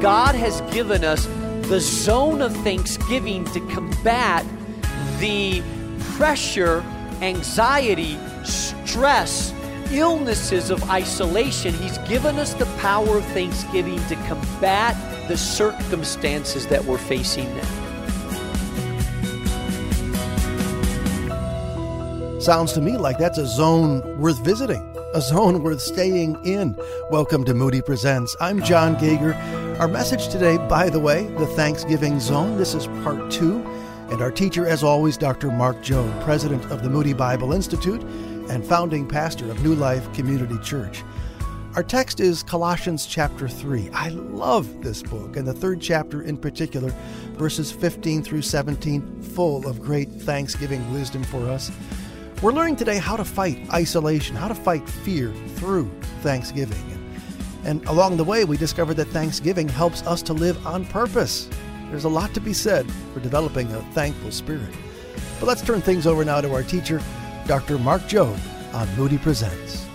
God has given us the zone of thanksgiving to combat the pressure, anxiety, stress, illnesses of isolation. He's given us the power of thanksgiving to combat the circumstances that we're facing now. Sounds to me like that's a zone worth visiting, a zone worth staying in. Welcome to Moody Presents. I'm John Gager. Our message today, by the way, the Thanksgiving Zone. This is part two. And our teacher, as always, Dr. Mark Jobe, president of the Moody Bible Institute and founding pastor of New Life Community Church. Our text is Colossians chapter 3. I love this book, and the third chapter in particular, verses 15 through 17, full of great Thanksgiving wisdom for us. We're learning today how to fight isolation, how to fight fear through Thanksgiving. And along the way, we discovered that Thanksgiving helps us to live on purpose. There's a lot to be said for developing a thankful spirit. But let's turn things over now to our teacher, Dr. Mark Jobe, on Moody Presents.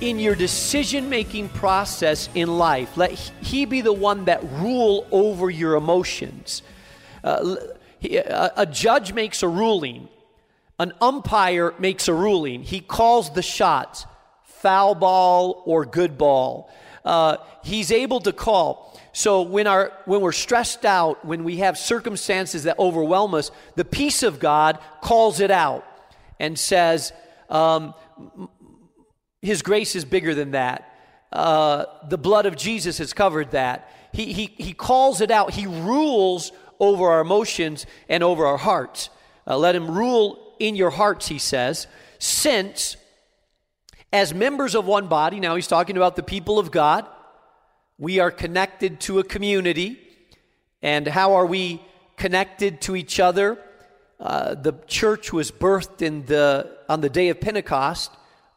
In your decision making process in life, let He be the one that rule over your emotions. Uh, a judge makes a ruling an umpire makes a ruling. He calls the shots foul ball or good ball. Uh, he's able to call. So when, our, when we're stressed out, when we have circumstances that overwhelm us, the peace of God calls it out and says, um, His grace is bigger than that. Uh, the blood of Jesus has covered that. He, he, he calls it out. He rules over our emotions and over our hearts. Uh, let Him rule in your hearts, he says, since as members of one body, now he's talking about the people of God, we are connected to a community. And how are we connected to each other? Uh, the church was birthed in the, on the day of Pentecost.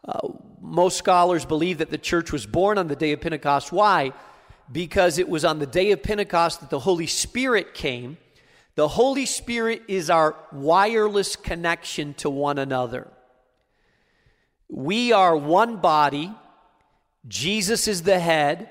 Uh, most scholars believe that the church was born on the day of Pentecost. Why? Because it was on the day of Pentecost that the Holy Spirit came the Holy Spirit is our wireless connection to one another. We are one body, Jesus is the head.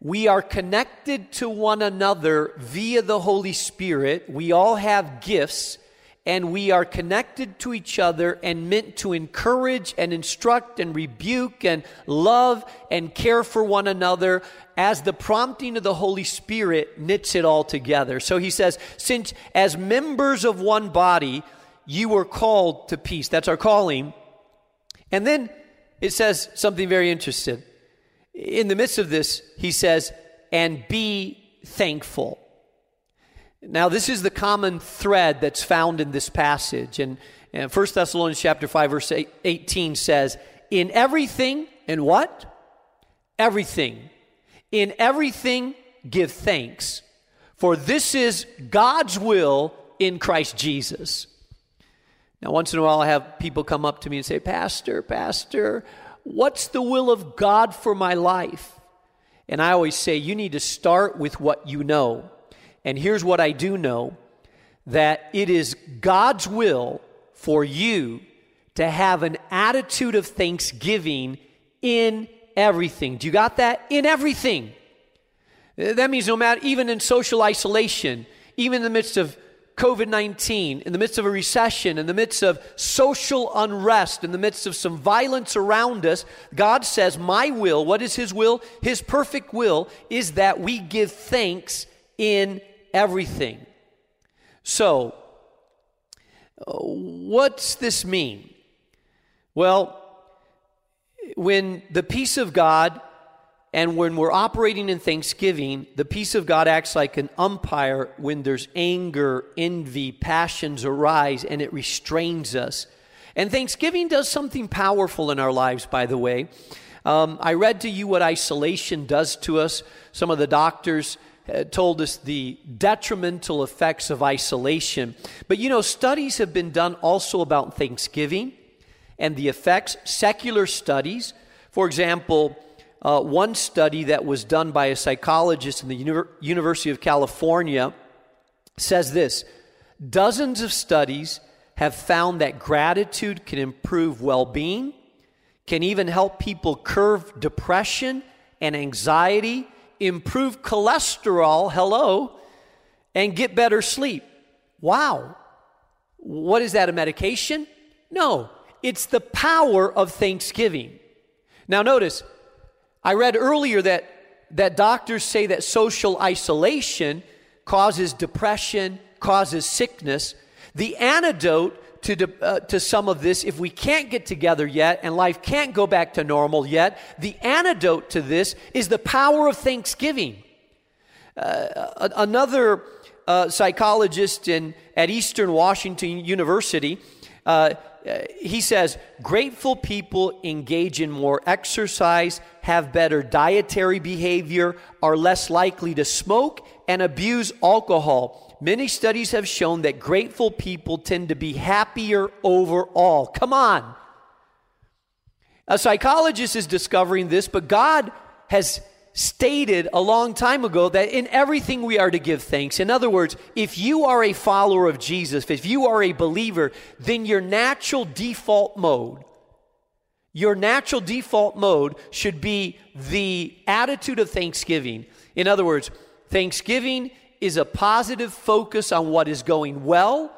We are connected to one another via the Holy Spirit. We all have gifts and we are connected to each other and meant to encourage and instruct and rebuke and love and care for one another as the prompting of the Holy Spirit knits it all together. So he says, since as members of one body, you were called to peace. That's our calling. And then it says something very interesting. In the midst of this, he says, and be thankful. Now, this is the common thread that's found in this passage. And, and 1 Thessalonians chapter 5, verse 18 says, In everything, in what? Everything. In everything, give thanks, for this is God's will in Christ Jesus. Now, once in a while, I have people come up to me and say, Pastor, Pastor, what's the will of God for my life? And I always say, You need to start with what you know. And here's what I do know that it is God's will for you to have an attitude of thanksgiving in everything. Do you got that? In everything. That means no matter, even in social isolation, even in the midst of COVID 19, in the midst of a recession, in the midst of social unrest, in the midst of some violence around us, God says, My will, what is His will? His perfect will is that we give thanks in everything. So, uh, what's this mean? Well, when the peace of God and when we're operating in thanksgiving, the peace of God acts like an umpire when there's anger, envy, passions arise, and it restrains us. And thanksgiving does something powerful in our lives, by the way. Um, I read to you what isolation does to us. Some of the doctors uh, told us the detrimental effects of isolation. But you know, studies have been done also about Thanksgiving and the effects, secular studies. For example, uh, one study that was done by a psychologist in the Uni- University of California says this Dozens of studies have found that gratitude can improve well being, can even help people curb depression and anxiety improve cholesterol, hello, and get better sleep. Wow. What is that, a medication? No, it's the power of thanksgiving. Now, notice, I read earlier that, that doctors say that social isolation causes depression, causes sickness. The antidote to, de- uh, to some of this, if we can't get together yet and life can't go back to normal yet, the antidote to this is the power of thanksgiving. Uh, another uh, psychologist in, at Eastern Washington University, uh, Uh, he says grateful people engage in more exercise, have better dietary behavior, are less likely to smoke and abuse alcohol. Many studies have shown that grateful people tend to be happier overall. Come on. A psychologist is discovering this, but God has stated a long time ago that in everything we are to give thanks. In other words, if you are a follower of Jesus, if you are a believer, then your natural default mode, your natural default mode should be the attitude of thanksgiving. In other words, thanksgiving is a positive focus on what is going well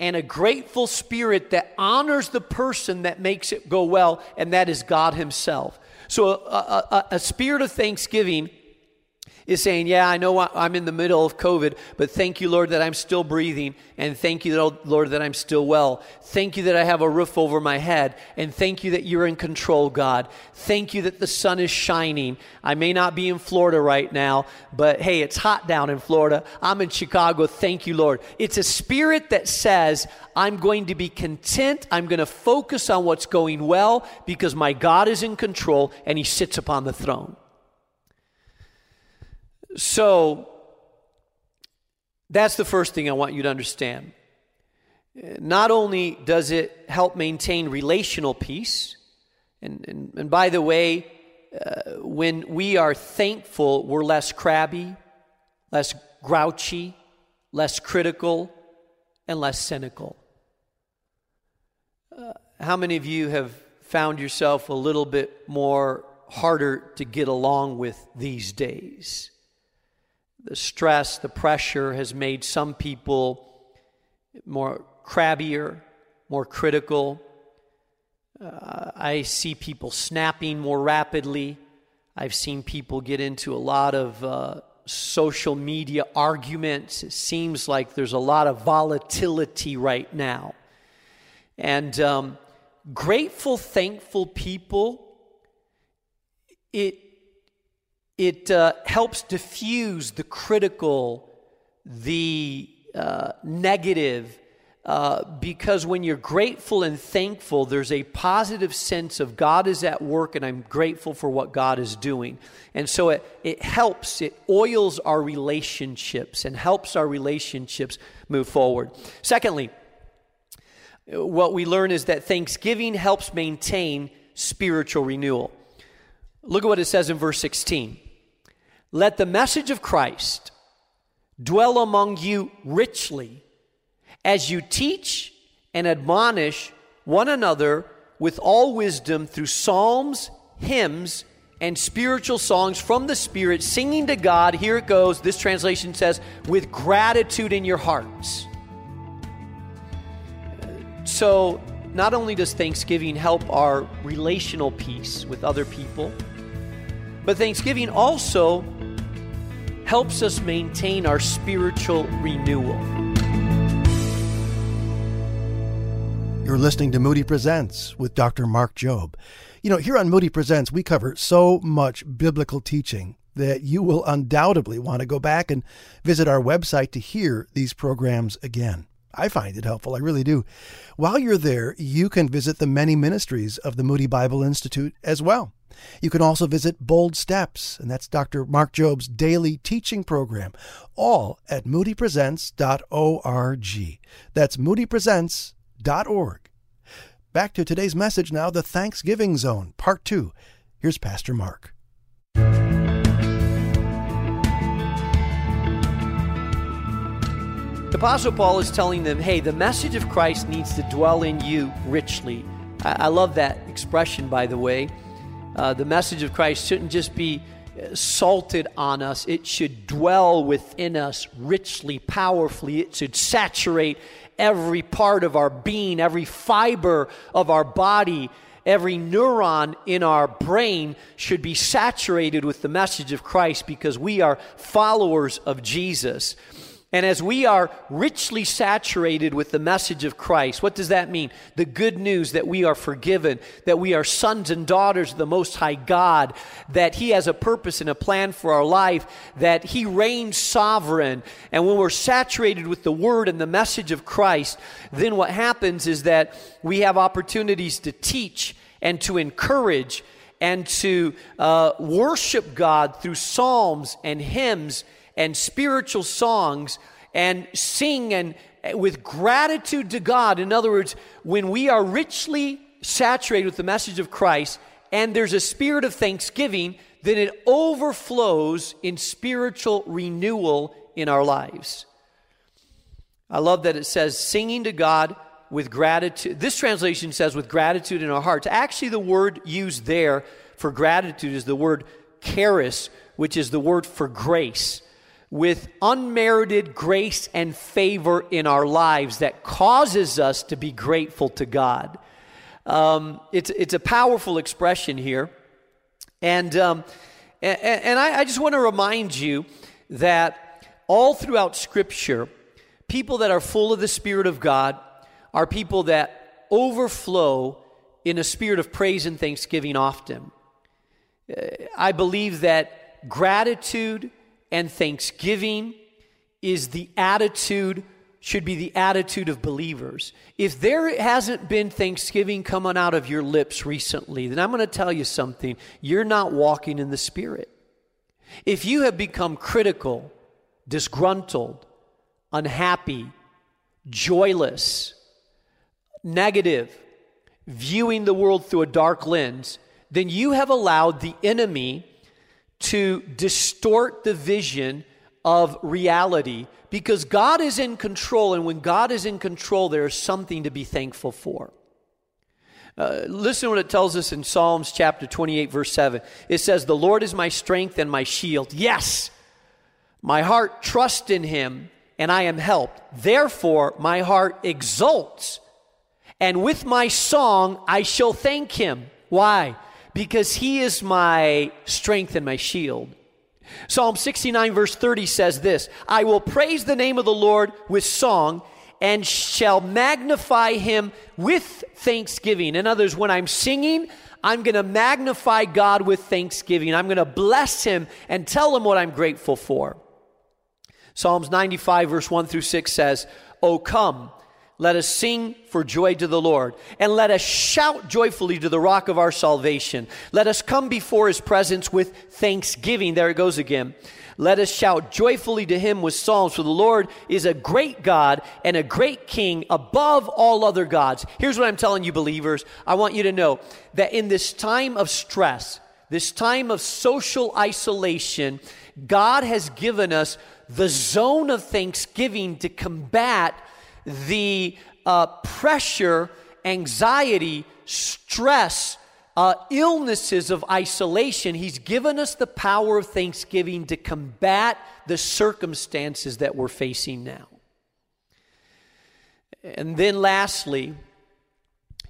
and a grateful spirit that honors the person that makes it go well, and that is God Himself. So, a, a, a spirit of thanksgiving is saying, Yeah, I know I'm in the middle of COVID, but thank you, Lord, that I'm still breathing. And thank you, Lord, that I'm still well. Thank you that I have a roof over my head. And thank you that you're in control, God. Thank you that the sun is shining. I may not be in Florida right now, but hey, it's hot down in Florida. I'm in Chicago. Thank you, Lord. It's a spirit that says, I'm going to be content. I'm going to focus on what's going well because my God is in control and he sits upon the throne. So, that's the first thing I want you to understand. Not only does it help maintain relational peace, and, and, and by the way, uh, when we are thankful, we're less crabby, less grouchy, less critical, and less cynical. Uh, how many of you have found yourself a little bit more harder to get along with these days? The stress, the pressure has made some people more crabbier, more critical. Uh, I see people snapping more rapidly. I've seen people get into a lot of uh, social media arguments. It seems like there's a lot of volatility right now. And um, grateful, thankful people, it it uh, helps diffuse the critical, the uh, negative, uh, because when you're grateful and thankful, there's a positive sense of God is at work and I'm grateful for what God is doing. And so it, it helps, it oils our relationships and helps our relationships move forward. Secondly, what we learn is that thanksgiving helps maintain spiritual renewal. Look at what it says in verse 16. Let the message of Christ dwell among you richly as you teach and admonish one another with all wisdom through psalms, hymns, and spiritual songs from the Spirit, singing to God. Here it goes. This translation says, with gratitude in your hearts. So, not only does Thanksgiving help our relational peace with other people, but Thanksgiving also helps us maintain our spiritual renewal. You're listening to Moody Presents with Dr. Mark Jobe. You know, here on Moody Presents, we cover so much biblical teaching that you will undoubtedly want to go back and visit our website to hear these programs again. I find it helpful, I really do. While you're there, you can visit the many ministries of the Moody Bible Institute as well. You can also visit Bold Steps, and that's Dr. Mark Jobe's daily teaching program, all at moodypresents.org. That's moodypresents.org. Back to today's message now, the Thanksgiving Zone, Part 2. Here's Pastor Mark. The Apostle Paul is telling them, hey, the message of Christ needs to dwell in you richly. I love that expression, by the way. Uh, the message of Christ shouldn't just be salted on us. It should dwell within us richly, powerfully. It should saturate every part of our being, every fiber of our body, every neuron in our brain should be saturated with the message of Christ because we are followers of Jesus. And as we are richly saturated with the message of Christ, what does that mean? The good news that we are forgiven, that we are sons and daughters of the Most High God, that He has a purpose and a plan for our life, that He reigns sovereign. And when we're saturated with the Word and the message of Christ, then what happens is that we have opportunities to teach and to encourage and to uh, worship God through psalms and hymns and spiritual songs and sing and eh, with gratitude to God. In other words, when we are richly saturated with the message of Christ and there's a spirit of thanksgiving, then it overflows in spiritual renewal in our lives. I love that it says singing to God with gratitude. This translation says with gratitude in our hearts. Actually, the word used there for gratitude is the word charis, which is the word for grace with unmerited grace and favor in our lives that causes us to be grateful to God. Um, it's, it's a powerful expression here. And, um, and, and I, I just want to remind you that all throughout Scripture, people that are full of the Spirit of God are people that overflow in a spirit of praise and thanksgiving often. Uh, I believe that gratitude and thanksgiving is the attitude should be the attitude of believers. If there hasn't been thanksgiving coming out of your lips recently, then I'm going to tell you something. You're not walking in the Spirit. If you have become critical, disgruntled, unhappy, joyless, negative, viewing the world through a dark lens, then you have allowed the enemy to distort the vision of reality because God is in control, and when God is in control, there is something to be thankful for. Uh, listen to what it tells us in Psalms chapter 28, verse 7. It says, The Lord is my strength and my shield. Yes, my heart trusts in him, and I am helped. Therefore, my heart exults, and with my song I shall thank him. Why? Because he is my strength and my shield. Psalm 69, verse 30 says this I will praise the name of the Lord with song and shall magnify him with thanksgiving. In other words, when I'm singing, I'm going to magnify God with thanksgiving. I'm going to bless him and tell him what I'm grateful for. Psalms 95, verse 1 through 6 says, Oh, come let us sing for joy to the Lord, and let us shout joyfully to the rock of our salvation. Let us come before his presence with thanksgiving. There it goes again. Let us shout joyfully to him with psalms, for the Lord is a great God and a great King above all other gods. Here's what I'm telling you, believers. I want you to know that in this time of stress, this time of social isolation, God has given us the zone of thanksgiving to combat the uh, pressure, anxiety, stress, uh, illnesses of isolation, He's given us the power of thanksgiving to combat the circumstances that we're facing now. And then, lastly,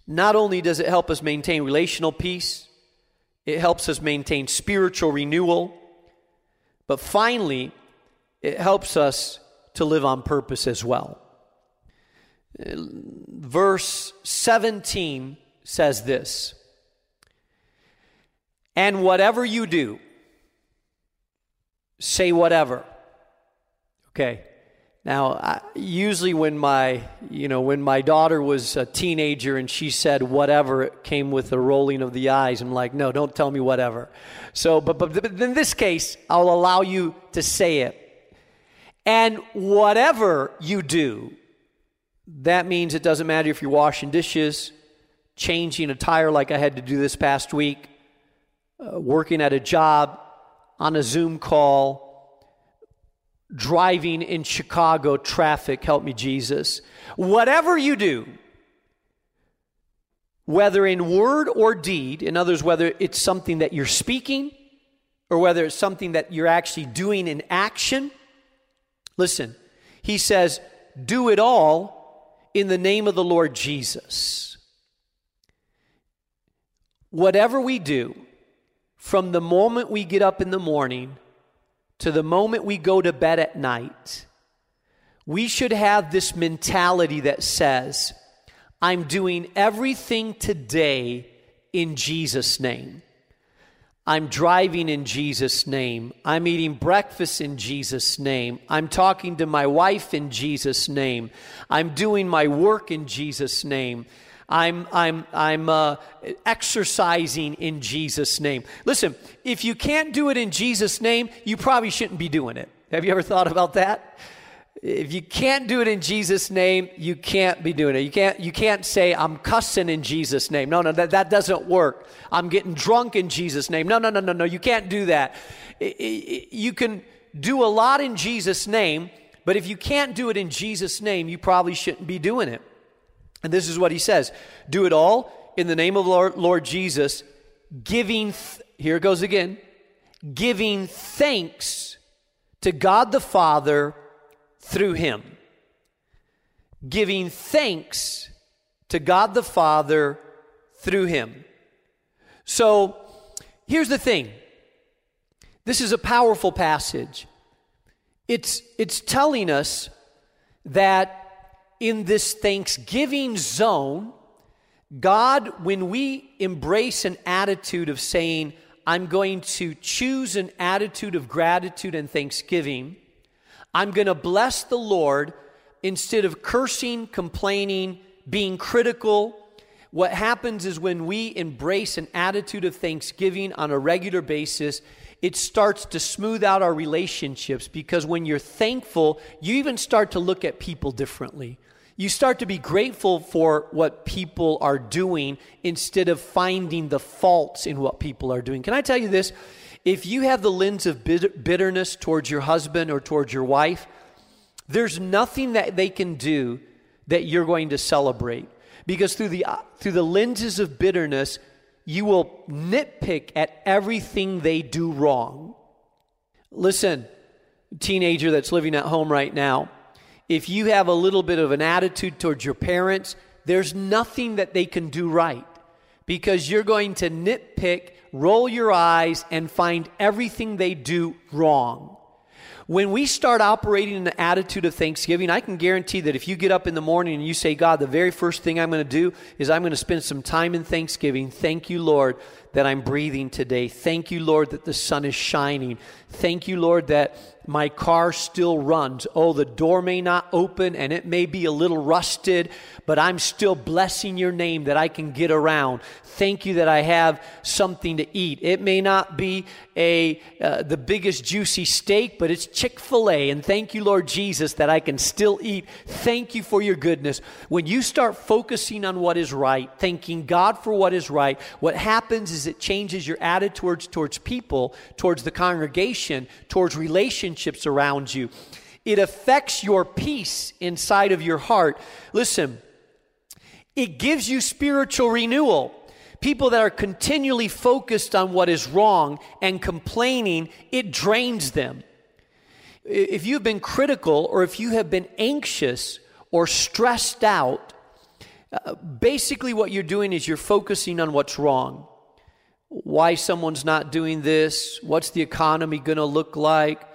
not only does it help us maintain relational peace, it helps us maintain spiritual renewal, but finally, it helps us to live on purpose as well verse 17 says this And whatever you do, say whatever. Okay. Now, I, usually when my, you know, when my daughter was a teenager and she said whatever, it came with a rolling of the eyes. I'm like, no, don't tell me whatever. So, but, but, but in this case, I'll allow you to say it. And whatever you do, that means it doesn't matter if you're washing dishes, changing a tire like I had to do this past week, uh, working at a job, on a Zoom call, driving in Chicago traffic, help me, Jesus. Whatever you do, whether in word or deed, in others, whether it's something that you're speaking or whether it's something that you're actually doing in action, listen, he says, do it all in the name of the Lord Jesus. Whatever we do, from the moment we get up in the morning to the moment we go to bed at night, we should have this mentality that says, I'm doing everything today in Jesus' name. I'm driving in Jesus' name. I'm eating breakfast in Jesus' name. I'm talking to my wife in Jesus' name. I'm doing my work in Jesus' name. I'm, I'm, I'm uh, exercising in Jesus' name. Listen, if you can't do it in Jesus' name, you probably shouldn't be doing it. Have you ever thought about that? If you can't do it in Jesus' name, you can't be doing it. You can't, you can't say, I'm cussing in Jesus' name. No, no, that, that doesn't work. I'm getting drunk in Jesus' name. No, no, no, no, no. You can't do that. You can do a lot in Jesus' name, but if you can't do it in Jesus' name, you probably shouldn't be doing it. And this is what he says Do it all in the name of Lord, Lord Jesus, giving, th- here it goes again, giving thanks to God the Father through him, giving thanks to God the Father through him. So here's the thing this is a powerful passage. It's, it's telling us that in this Thanksgiving zone, God, when we embrace an attitude of saying, I'm going to choose an attitude of gratitude and thanksgiving, I'm going to bless the Lord instead of cursing, complaining, being critical. What happens is when we embrace an attitude of thanksgiving on a regular basis, it starts to smooth out our relationships because when you're thankful, you even start to look at people differently. You start to be grateful for what people are doing instead of finding the faults in what people are doing. Can I tell you this? If you have the lens of bitterness towards your husband or towards your wife, there's nothing that they can do that you're going to celebrate. Because through the, through the lenses of bitterness, you will nitpick at everything they do wrong. Listen, teenager that's living at home right now, if you have a little bit of an attitude towards your parents, there's nothing that they can do right because you're going to nitpick roll your eyes, and find everything they do wrong. When we start operating in the attitude of thanksgiving, I can guarantee that if you get up in the morning and you say, God, the very first thing I'm going to do is I'm going to spend some time in thanksgiving. Thank you, Lord, that I'm breathing today. Thank you, Lord, that the sun is shining. Thank you, Lord, that my car still runs. Oh, the door may not open and it may be a little rusted, but I'm still blessing your name that I can get around. Thank you that I have something to eat. It may not be a uh, the biggest juicy steak, but it's Chick-fil-A and thank you Lord Jesus that I can still eat. Thank you for your goodness. When you start focusing on what is right, thanking God for what is right, what happens is it changes your attitude towards towards people, towards the congregation, towards relationships relationships around you. It affects your peace inside of your heart. Listen, it gives you spiritual renewal. People that are continually focused on what is wrong and complaining, it drains them. If you've been critical or if you have been anxious or stressed out, uh, basically what you're doing is you're focusing on what's wrong. Why someone's not doing this? What's the economy going to look like?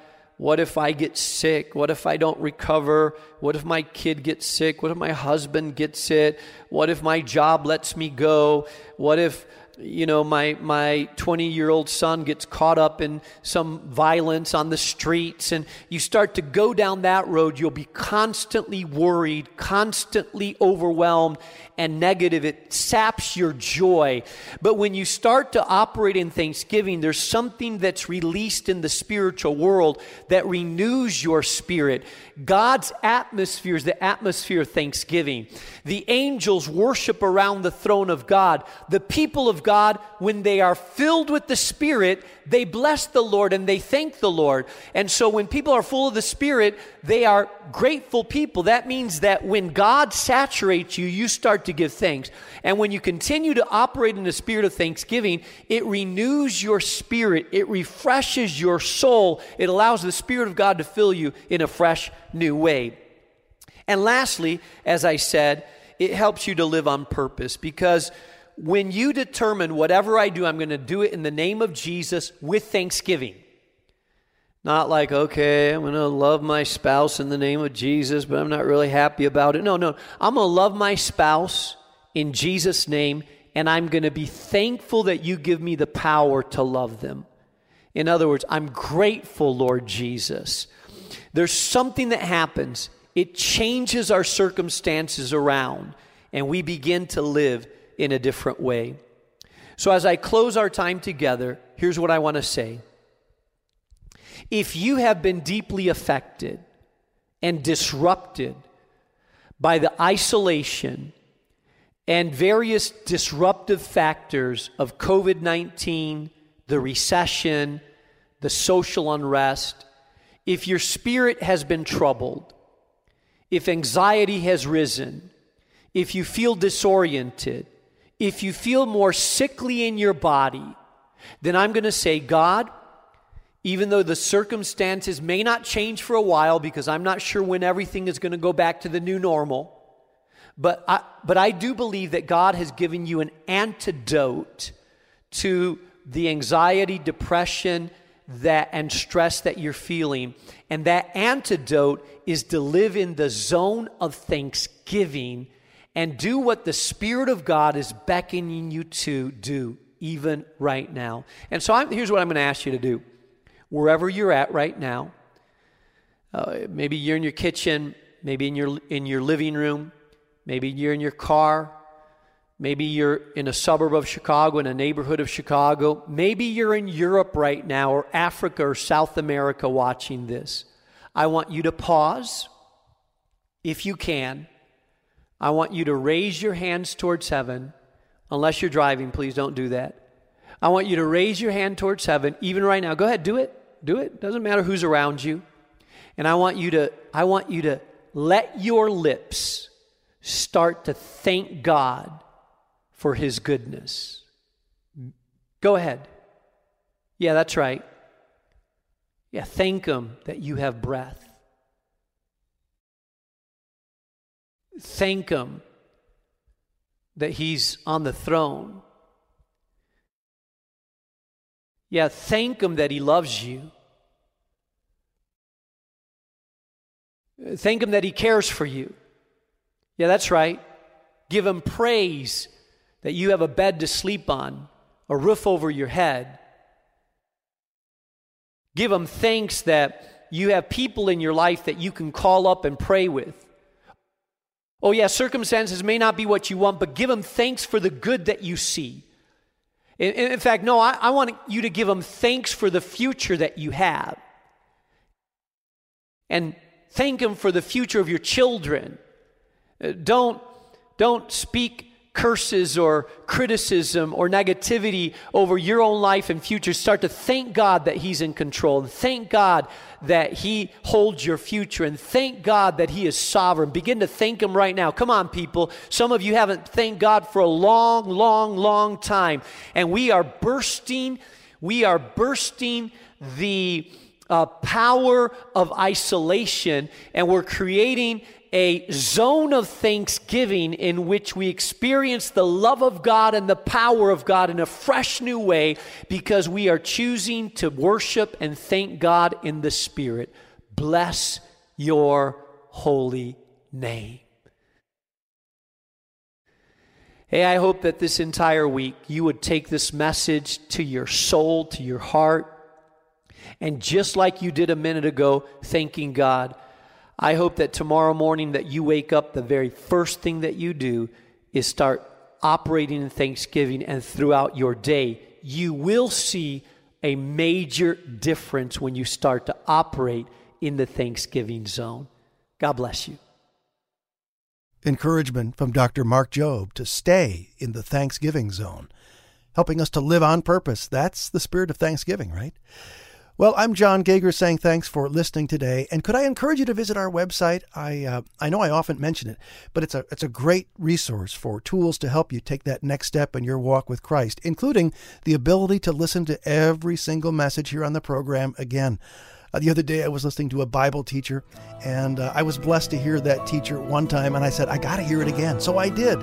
What if I get sick? What if I don't recover? What if my kid gets sick? What if my husband gets it? What if my job lets me go? What if you know my my 20 year old son gets caught up in some violence on the streets and you start to go down that road you'll be constantly worried constantly overwhelmed and negative it saps your joy but when you start to operate in thanksgiving there's something that's released in the spiritual world that renews your spirit God's atmosphere is the atmosphere of thanksgiving. The angels worship around the throne of God. The people of God, when they are filled with the Spirit, they bless the Lord and they thank the Lord. And so when people are full of the Spirit, they are grateful people. That means that when God saturates you, you start to give thanks. And when you continue to operate in the spirit of thanksgiving, it renews your spirit, it refreshes your soul, it allows the Spirit of God to fill you in a fresh, new way. And lastly, as I said, it helps you to live on purpose because when you determine whatever I do, I'm going to do it in the name of Jesus with thanksgiving. Not like, okay, I'm going to love my spouse in the name of Jesus, but I'm not really happy about it. No, no. I'm going to love my spouse in Jesus' name, and I'm going to be thankful that you give me the power to love them. In other words, I'm grateful, Lord Jesus. There's something that happens it changes our circumstances around, and we begin to live in a different way. So, as I close our time together, here's what I want to say. If you have been deeply affected and disrupted by the isolation and various disruptive factors of COVID 19, the recession, the social unrest, if your spirit has been troubled, if anxiety has risen, if you feel disoriented, if you feel more sickly in your body, then I'm going to say, God, even though the circumstances may not change for a while because I'm not sure when everything is going to go back to the new normal, but I, but I do believe that God has given you an antidote to the anxiety, depression, that and stress that you're feeling. And that antidote is to live in the zone of thanksgiving and do what the Spirit of God is beckoning you to do, even right now. And so I'm, here's what I'm going to ask you to do. Wherever you're at right now, uh, maybe you're in your kitchen, maybe in your, in your living room, maybe you're in your car, Maybe you're in a suburb of Chicago, in a neighborhood of Chicago. Maybe you're in Europe right now, or Africa, or South America watching this. I want you to pause, if you can. I want you to raise your hands towards heaven. Unless you're driving, please don't do that. I want you to raise your hand towards heaven, even right now. Go ahead, do it. Do it. Doesn't matter who's around you. And I want you to, I want you to let your lips start to thank God for his goodness. Go ahead. Yeah, that's right. Yeah, thank him that you have breath. Thank him that he's on the throne. Yeah, thank him that he loves you. Thank him that he cares for you. Yeah, that's right. Give him praise that you have a bed to sleep on, a roof over your head. Give Him thanks that you have people in your life that you can call up and pray with. Oh, yeah, circumstances may not be what you want, but give Him thanks for the good that you see. In, in fact, no, I, I want you to give Him thanks for the future that you have. And thank Him for the future of your children. Uh, don't, don't speak curses or criticism or negativity over your own life and future, start to thank God that He's in control and thank God that He holds your future and thank God that He is sovereign. Begin to thank Him right now. Come on, people. Some of you haven't thanked God for a long, long, long time. And we are bursting, we are bursting the uh, power of isolation and we're creating a zone of thanksgiving in which we experience the love of God and the power of God in a fresh new way because we are choosing to worship and thank God in the Spirit. Bless your holy name. Hey, I hope that this entire week you would take this message to your soul, to your heart, and just like you did a minute ago, thanking God I hope that tomorrow morning that you wake up, the very first thing that you do is start operating in thanksgiving and throughout your day, you will see a major difference when you start to operate in the thanksgiving zone. God bless you. Encouragement from Dr. Mark Jobe to stay in the thanksgiving zone. helping us to live on purpose. That's the spirit of Thanksgiving, right? Well, I'm John Gager saying thanks for listening today. And could I encourage you to visit our website? I uh, I know I often mention it, but it's a it's a great resource for tools to help you take that next step in your walk with Christ, including the ability to listen to every single message here on the program again. Uh, the other day, I was listening to a Bible teacher, and uh, I was blessed to hear that teacher one time, and I said, I got to hear it again. So I did.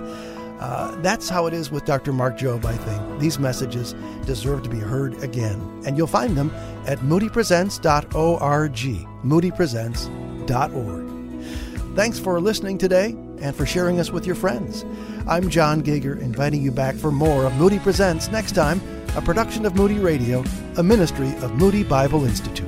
Uh, that's how it is with Dr. Mark Jobe, I think. These messages deserve to be heard again. And you'll find them at moodypresents.org. moodypresents.org. Thanks for listening today and for sharing us with your friends. I'm John Gager, inviting you back for more of Moody Presents next time, a production of Moody Radio, a ministry of Moody Bible Institute.